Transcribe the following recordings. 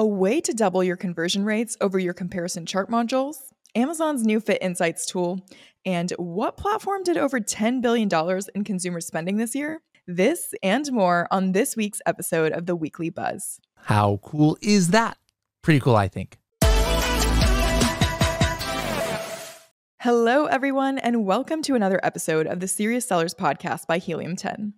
A way to double your conversion rates over your comparison chart modules, Amazon's new Fit Insights tool, and what platform did over $10 billion in consumer spending this year? This and more on this week's episode of the Weekly Buzz. How cool is that? Pretty cool, I think. Hello, everyone, and welcome to another episode of the Serious Sellers Podcast by Helium 10.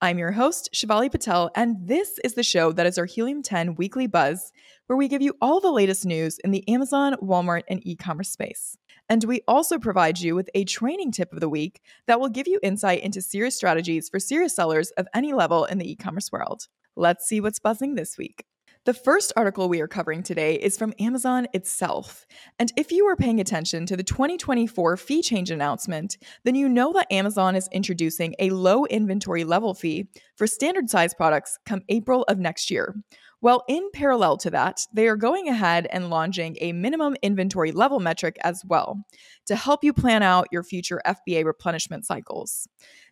I'm your host, Shivali Patel, and this is the show that is our Helium 10 weekly buzz, where we give you all the latest news in the Amazon, Walmart, and e commerce space. And we also provide you with a training tip of the week that will give you insight into serious strategies for serious sellers of any level in the e commerce world. Let's see what's buzzing this week. The first article we are covering today is from Amazon itself. And if you were paying attention to the 2024 fee change announcement, then you know that Amazon is introducing a low inventory level fee for standard size products come April of next year. Well, in parallel to that, they are going ahead and launching a minimum inventory level metric as well to help you plan out your future FBA replenishment cycles.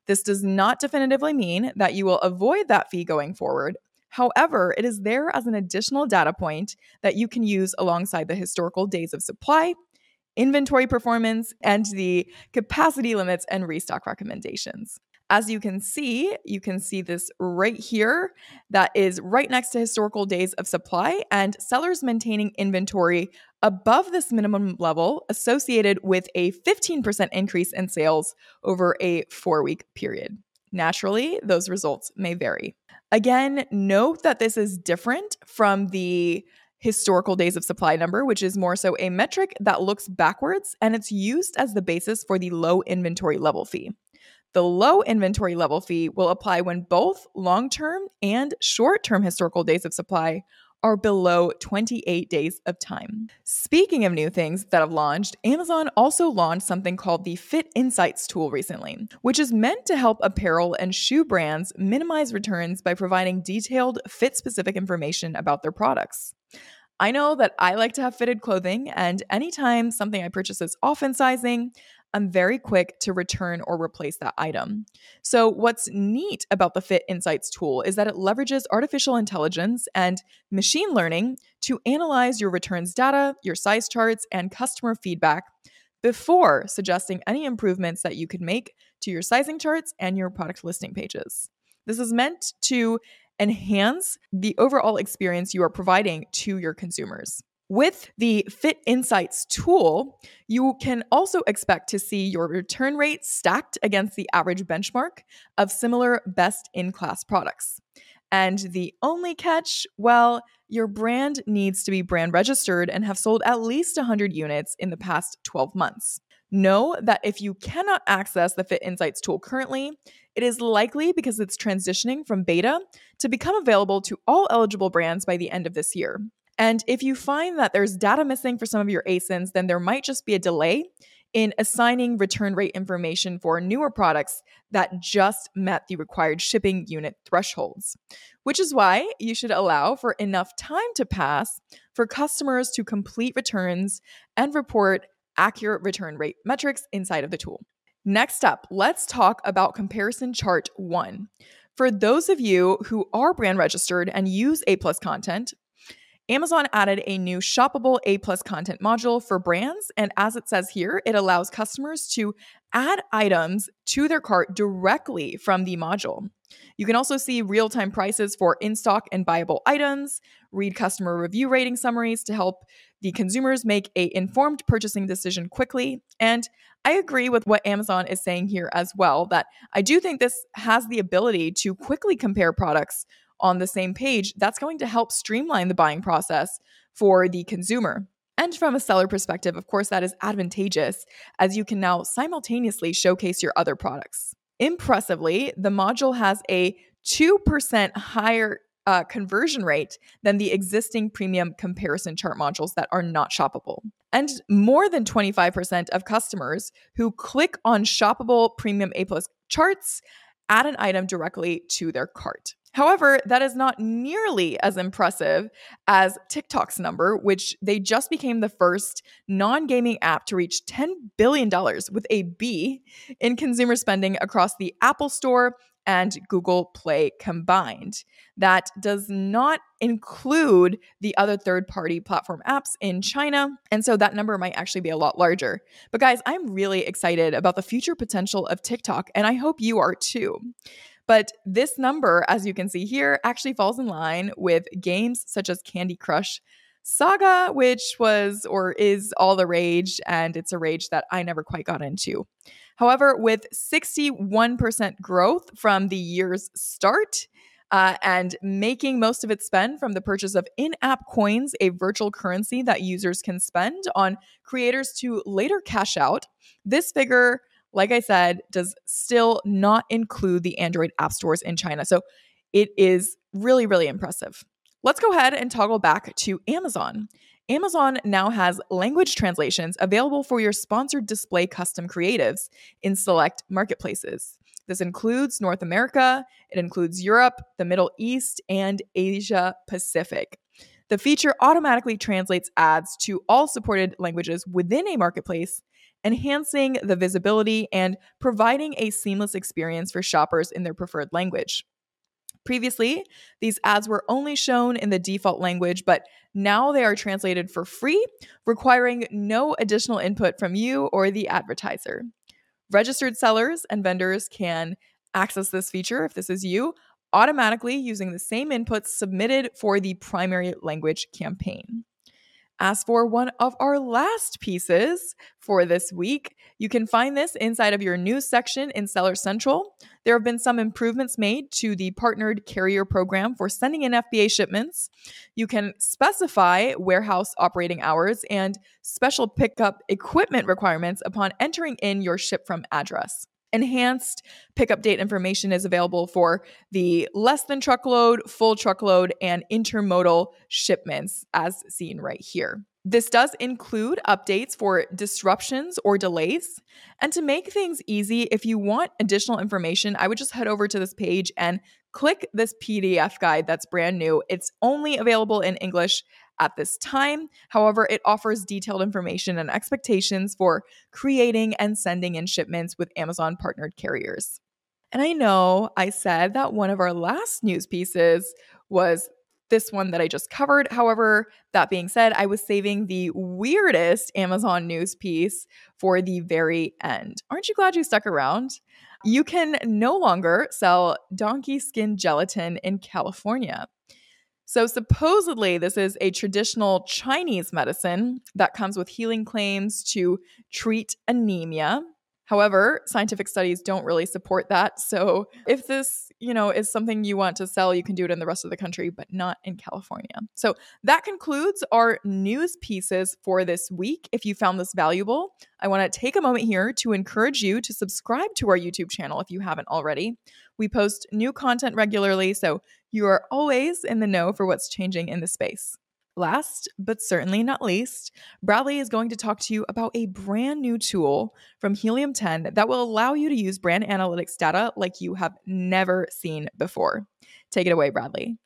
This does not definitively mean that you will avoid that fee going forward, However, it is there as an additional data point that you can use alongside the historical days of supply, inventory performance, and the capacity limits and restock recommendations. As you can see, you can see this right here that is right next to historical days of supply and sellers maintaining inventory above this minimum level associated with a 15% increase in sales over a four week period. Naturally, those results may vary. Again, note that this is different from the historical days of supply number, which is more so a metric that looks backwards and it's used as the basis for the low inventory level fee. The low inventory level fee will apply when both long term and short term historical days of supply are below 28 days of time. Speaking of new things that have launched, Amazon also launched something called the Fit Insights tool recently, which is meant to help apparel and shoe brands minimize returns by providing detailed fit specific information about their products. I know that I like to have fitted clothing, and anytime something I purchase is off in sizing, I'm very quick to return or replace that item. So, what's neat about the Fit Insights tool is that it leverages artificial intelligence and machine learning to analyze your returns data, your size charts, and customer feedback before suggesting any improvements that you could make to your sizing charts and your product listing pages. This is meant to enhance the overall experience you are providing to your consumers. With the Fit Insights tool, you can also expect to see your return rate stacked against the average benchmark of similar best in class products. And the only catch, well, your brand needs to be brand registered and have sold at least 100 units in the past 12 months. Know that if you cannot access the Fit Insights tool currently, it is likely because it's transitioning from beta to become available to all eligible brands by the end of this year. And if you find that there's data missing for some of your ASINs, then there might just be a delay in assigning return rate information for newer products that just met the required shipping unit thresholds, which is why you should allow for enough time to pass for customers to complete returns and report accurate return rate metrics inside of the tool. Next up, let's talk about comparison chart one. For those of you who are brand registered and use A plus content, Amazon added a new shoppable A plus content module for brands. And as it says here, it allows customers to add items to their cart directly from the module. You can also see real time prices for in stock and buyable items, read customer review rating summaries to help the consumers make a informed purchasing decision quickly. And I agree with what Amazon is saying here as well that I do think this has the ability to quickly compare products on the same page, that's going to help streamline the buying process for the consumer. And from a seller perspective, of course, that is advantageous as you can now simultaneously showcase your other products. Impressively, the module has a 2% higher uh, conversion rate than the existing premium comparison chart modules that are not shoppable. And more than 25% of customers who click on shoppable premium A plus charts add an item directly to their cart. However, that is not nearly as impressive as TikTok's number, which they just became the first non gaming app to reach $10 billion with a B in consumer spending across the Apple Store and Google Play combined. That does not include the other third party platform apps in China. And so that number might actually be a lot larger. But guys, I'm really excited about the future potential of TikTok, and I hope you are too. But this number, as you can see here, actually falls in line with games such as Candy Crush. Saga, which was or is all the rage, and it's a rage that I never quite got into. However, with 61% growth from the year's start, uh, and making most of its spend from the purchase of in app coins, a virtual currency that users can spend on creators to later cash out. This figure like I said, does still not include the Android app stores in China. So it is really, really impressive. Let's go ahead and toggle back to Amazon. Amazon now has language translations available for your sponsored display custom creatives in select marketplaces. This includes North America, it includes Europe, the Middle East, and Asia Pacific. The feature automatically translates ads to all supported languages within a marketplace enhancing the visibility and providing a seamless experience for shoppers in their preferred language. Previously, these ads were only shown in the default language, but now they are translated for free, requiring no additional input from you or the advertiser. Registered sellers and vendors can access this feature, if this is you, automatically using the same inputs submitted for the primary language campaign. As for one of our last pieces for this week, you can find this inside of your news section in Seller Central. There have been some improvements made to the partnered carrier program for sending in FBA shipments. You can specify warehouse operating hours and special pickup equipment requirements upon entering in your ship from address. Enhanced pickup date information is available for the less than truckload, full truckload, and intermodal shipments, as seen right here. This does include updates for disruptions or delays. And to make things easy, if you want additional information, I would just head over to this page and click this PDF guide that's brand new. It's only available in English at this time. However, it offers detailed information and expectations for creating and sending in shipments with Amazon partnered carriers. And I know I said that one of our last news pieces was this one that I just covered. However, that being said, I was saving the weirdest Amazon news piece for the very end. Aren't you glad you stuck around? You can no longer sell donkey skin gelatin in California. So, supposedly, this is a traditional Chinese medicine that comes with healing claims to treat anemia. However, scientific studies don't really support that. So, if this, you know, is something you want to sell, you can do it in the rest of the country, but not in California. So, that concludes our news pieces for this week. If you found this valuable, I want to take a moment here to encourage you to subscribe to our YouTube channel if you haven't already. We post new content regularly, so you are always in the know for what's changing in the space. Last, but certainly not least, Bradley is going to talk to you about a brand new tool from Helium 10 that will allow you to use brand analytics data like you have never seen before. Take it away, Bradley.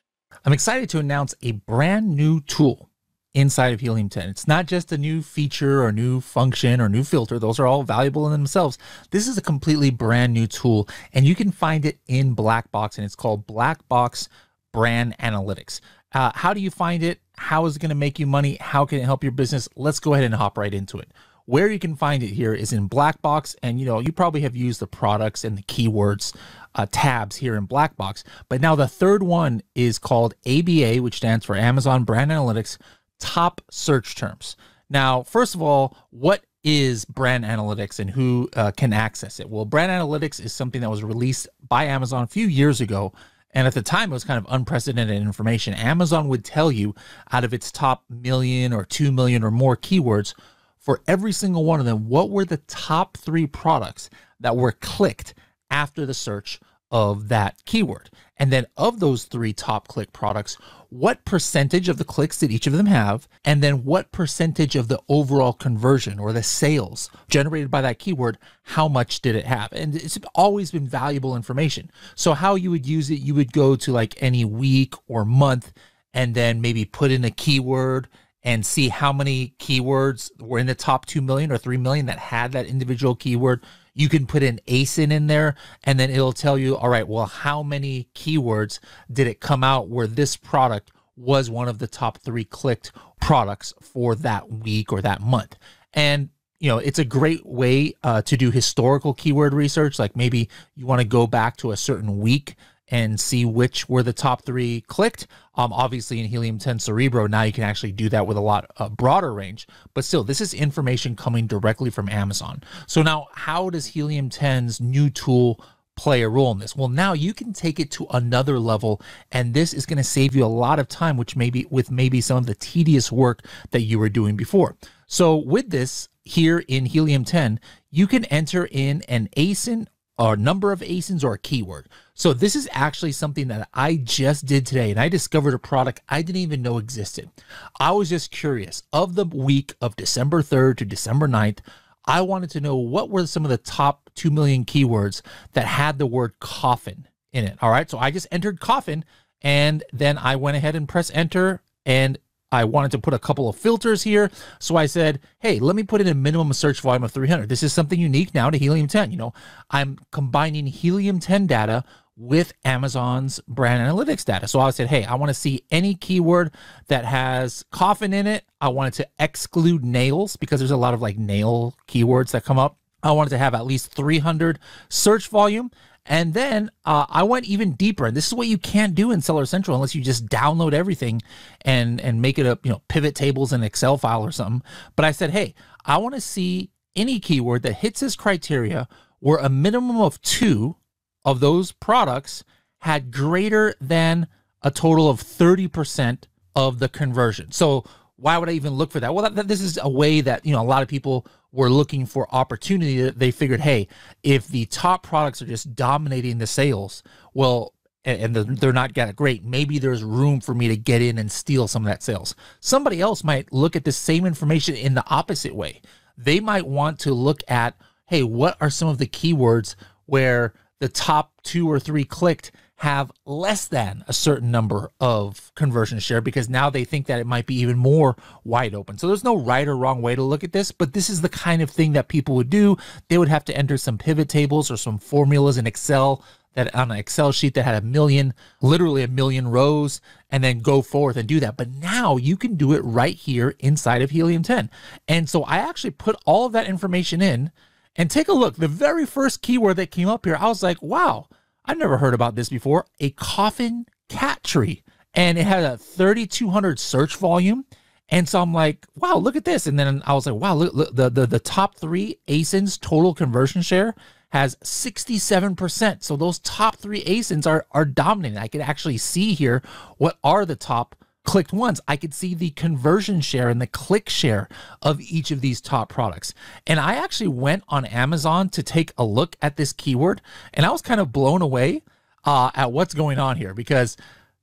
I'm excited to announce a brand new tool inside of Helium 10. It's not just a new feature or new function or new filter. Those are all valuable in themselves. This is a completely brand new tool and you can find it in Blackbox and it's called Blackbox Brand Analytics. Uh, how do you find it? How is it going to make you money? How can it help your business? Let's go ahead and hop right into it. Where you can find it here is in Blackbox, and you know you probably have used the products and the keywords uh, tabs here in Blackbox. But now the third one is called ABA, which stands for Amazon Brand Analytics top search terms. Now, first of all, what is brand analytics and who uh, can access it? Well, brand analytics is something that was released by Amazon a few years ago. And at the time, it was kind of unprecedented information. Amazon would tell you out of its top million or two million or more keywords, for every single one of them, what were the top three products that were clicked after the search of that keyword. And then of those three top click products, what percentage of the clicks did each of them have? And then what percentage of the overall conversion or the sales generated by that keyword, how much did it have? And it's always been valuable information. So how you would use it, you would go to like any week or month and then maybe put in a keyword and see how many keywords were in the top 2 million or 3 million that had that individual keyword You can put an ASIN in there and then it'll tell you, all right, well, how many keywords did it come out where this product was one of the top three clicked products for that week or that month? And you know, it's a great way uh, to do historical keyword research. Like maybe you want to go back to a certain week and see which were the top three clicked. Um, obviously, in Helium 10 Cerebro, now you can actually do that with a lot uh, broader range. But still, this is information coming directly from Amazon. So now, how does Helium 10's new tool play a role in this? Well, now you can take it to another level, and this is going to save you a lot of time, which maybe with maybe some of the tedious work that you were doing before. So with this here in Helium 10, you can enter in an ASIN or number of ASINs or a keyword. So this is actually something that I just did today and I discovered a product I didn't even know existed. I was just curious of the week of December 3rd to December 9th. I wanted to know what were some of the top 2 million keywords that had the word coffin in it. All right. So I just entered coffin and then I went ahead and press enter and I wanted to put a couple of filters here. So I said, hey, let me put in a minimum search volume of 300. This is something unique now to Helium 10. You know, I'm combining Helium 10 data with Amazon's brand analytics data. So I said, hey, I want to see any keyword that has coffin in it. I wanted to exclude nails because there's a lot of like nail keywords that come up. I wanted to have at least 300 search volume. And then uh, I went even deeper, and this is what you can't do in Seller Central unless you just download everything and and make it up, you know, pivot tables in Excel file or something. But I said, hey, I want to see any keyword that hits this criteria where a minimum of two of those products had greater than a total of 30% of the conversion. So why would I even look for that? Well, that, that, this is a way that, you know, a lot of people were looking for opportunity. that They figured, hey, if the top products are just dominating the sales, well, and they're not getting great, maybe there's room for me to get in and steal some of that sales. Somebody else might look at the same information in the opposite way. They might want to look at, hey, what are some of the keywords where the top two or three clicked have less than a certain number of conversion share because now they think that it might be even more wide open. So there's no right or wrong way to look at this, but this is the kind of thing that people would do. They would have to enter some pivot tables or some formulas in Excel that on an Excel sheet that had a million, literally a million rows, and then go forth and do that. But now you can do it right here inside of Helium 10. And so I actually put all of that information in and take a look. The very first keyword that came up here, I was like, wow I've never heard about this before. A coffin cat tree. And it had a 3,200 search volume. And so I'm like, wow, look at this. And then I was like, wow, look, look the, the, the top three ASINs total conversion share has 67%. So those top three ASINs are, are dominating. I could actually see here what are the top clicked once, I could see the conversion share and the click share of each of these top products. And I actually went on Amazon to take a look at this keyword, and I was kind of blown away uh, at what's going on here because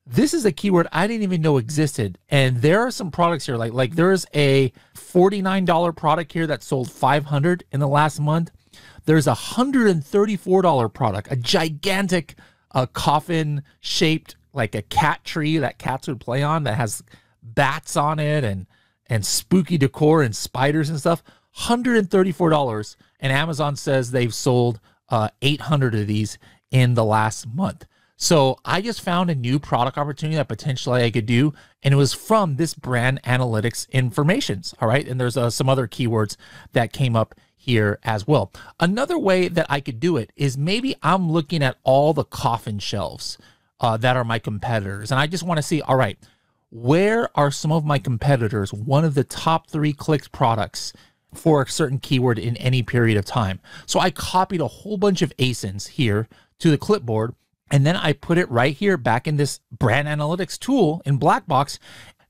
this is a keyword I didn't even know existed. And there are some products here, like like there's a $49 product here that sold 500 in the last month. There's a $134 product, a gigantic uh, coffin shaped like a cat tree that cats would play on that has bats on it and and spooky decor and spiders and stuff. $134 and Amazon says they've sold uh, 800 of these in the last month. So I just found a new product opportunity that potentially I could do, and it was from this brand analytics informations. All right, and there's uh, some other keywords that came up here as well. Another way that I could do it is maybe I'm looking at all the coffin shelves uh, that are my competitors. And I just want to see, all right, where are some of my competitors one of the top three clicked products for a certain keyword in any period of time? So I copied a whole bunch of ASINs here to the clipboard. And then I put it right here back in this brand analytics tool in Blackbox.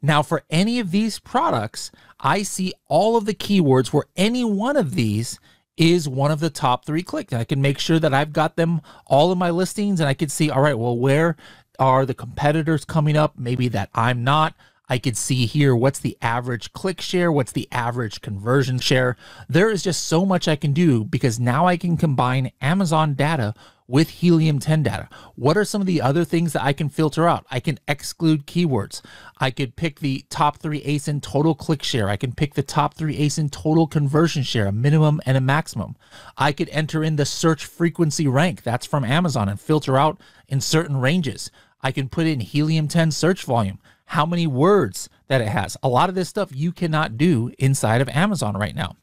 Now, for any of these products, I see all of the keywords where any one of these is one of the top three clicked. I can make sure that I've got them all in my listings and I can see, all right, well, where are the competitors coming up? Maybe that I'm not. I could see here what's the average click share, what's the average conversion share. There is just so much I can do because now I can combine Amazon data with Helium 10 data. What are some of the other things that I can filter out? I can exclude keywords. I could pick the top three ASIN total click share. I can pick the top three ASIN total conversion share, a minimum and a maximum. I could enter in the search frequency rank. That's from Amazon and filter out in certain ranges. I can put in Helium 10 search volume, how many words that it has. A lot of this stuff you cannot do inside of Amazon right now.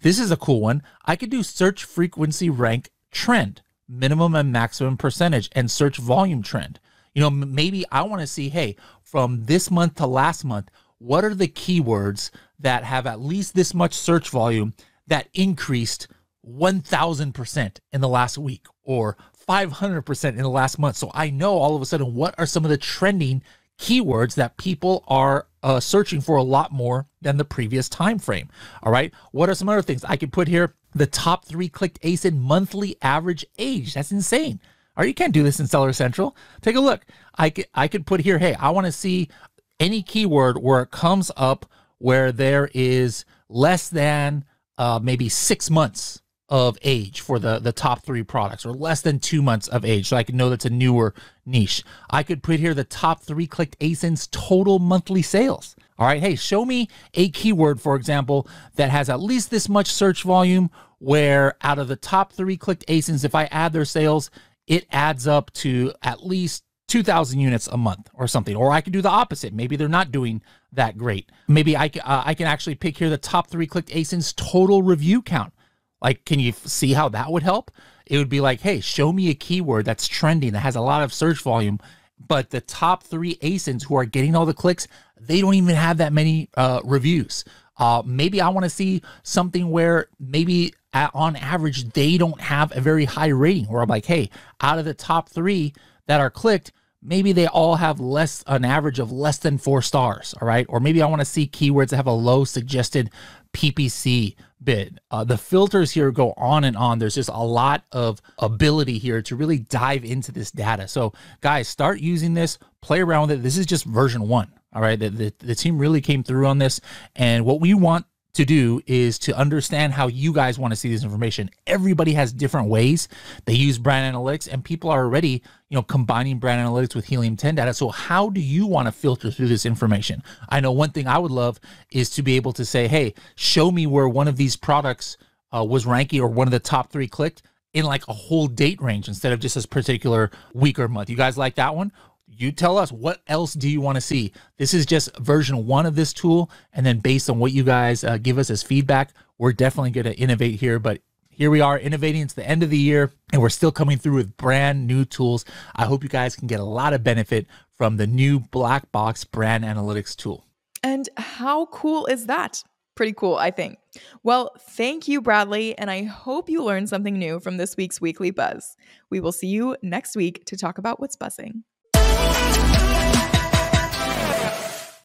This is a cool one. I could do search frequency rank trend minimum and maximum percentage and search volume trend. You know, maybe I want to see, hey, from this month to last month, what are the keywords that have at least this much search volume that increased 1000% in the last week or 500% in the last month? So I know all of a sudden what are some of the trending keywords that people are uh, searching for a lot more than the previous time frame. All right. What are some other things I could put here? The top three clicked ASIN monthly average age. That's insane. Or you can't do this in Seller Central. Take a look. I could I could put here. Hey, I want to see any keyword where it comes up where there is less than uh, maybe six months of age for the the top three products or less than two months of age so i can know that's a newer niche. I could put here the top three clicked asins total monthly sales. All right hey show me a keyword for example that has at least this much search volume where out of the top three clicked asins if i add their sales it adds up to at least 2000 units a month or something. Or i could do the opposite. Maybe they're not doing that great. Maybe i, uh, I can actually pick here the top three clicked asins total review count like, can you see how that would help? It would be like, hey, show me a keyword that's trending that has a lot of search volume, but the top three ASINs who are getting all the clicks, they don't even have that many uh, reviews. Uh, maybe I want to see something where maybe at, on average they don't have a very high rating. Where I'm like, hey, out of the top three that are clicked, maybe they all have less an average of less than four stars. All right, or maybe I want to see keywords that have a low suggested PPC bid. Uh, the filters here go on and on. There's just a lot of ability here to really dive into this data. So, guys, start using this, play around with it. This is just version one. All right. The, the, the team really came through on this. And what we want to do is to understand how you guys want to see this information. Everybody has different ways they use brand analytics, and people are already, you know, combining brand analytics with Helium 10 data. So, how do you want to filter through this information? I know one thing I would love is to be able to say, hey, show me where one of these products uh, was ranking or one of the top three clicked in like a whole date range instead of just this particular week or month. You guys like that one? You tell us what else do you want to see this is just version one of this tool and then based on what you guys uh, give us as feedback we're definitely going to innovate here but here we are innovating it's the end of the year and we're still coming through with brand new tools i hope you guys can get a lot of benefit from the new black box brand analytics tool and how cool is that pretty cool, I think. Well, thank you, Bradley, and I hope you learned something new from this week's Weekly Buzz. We will see you next week to talk about what's buzzing.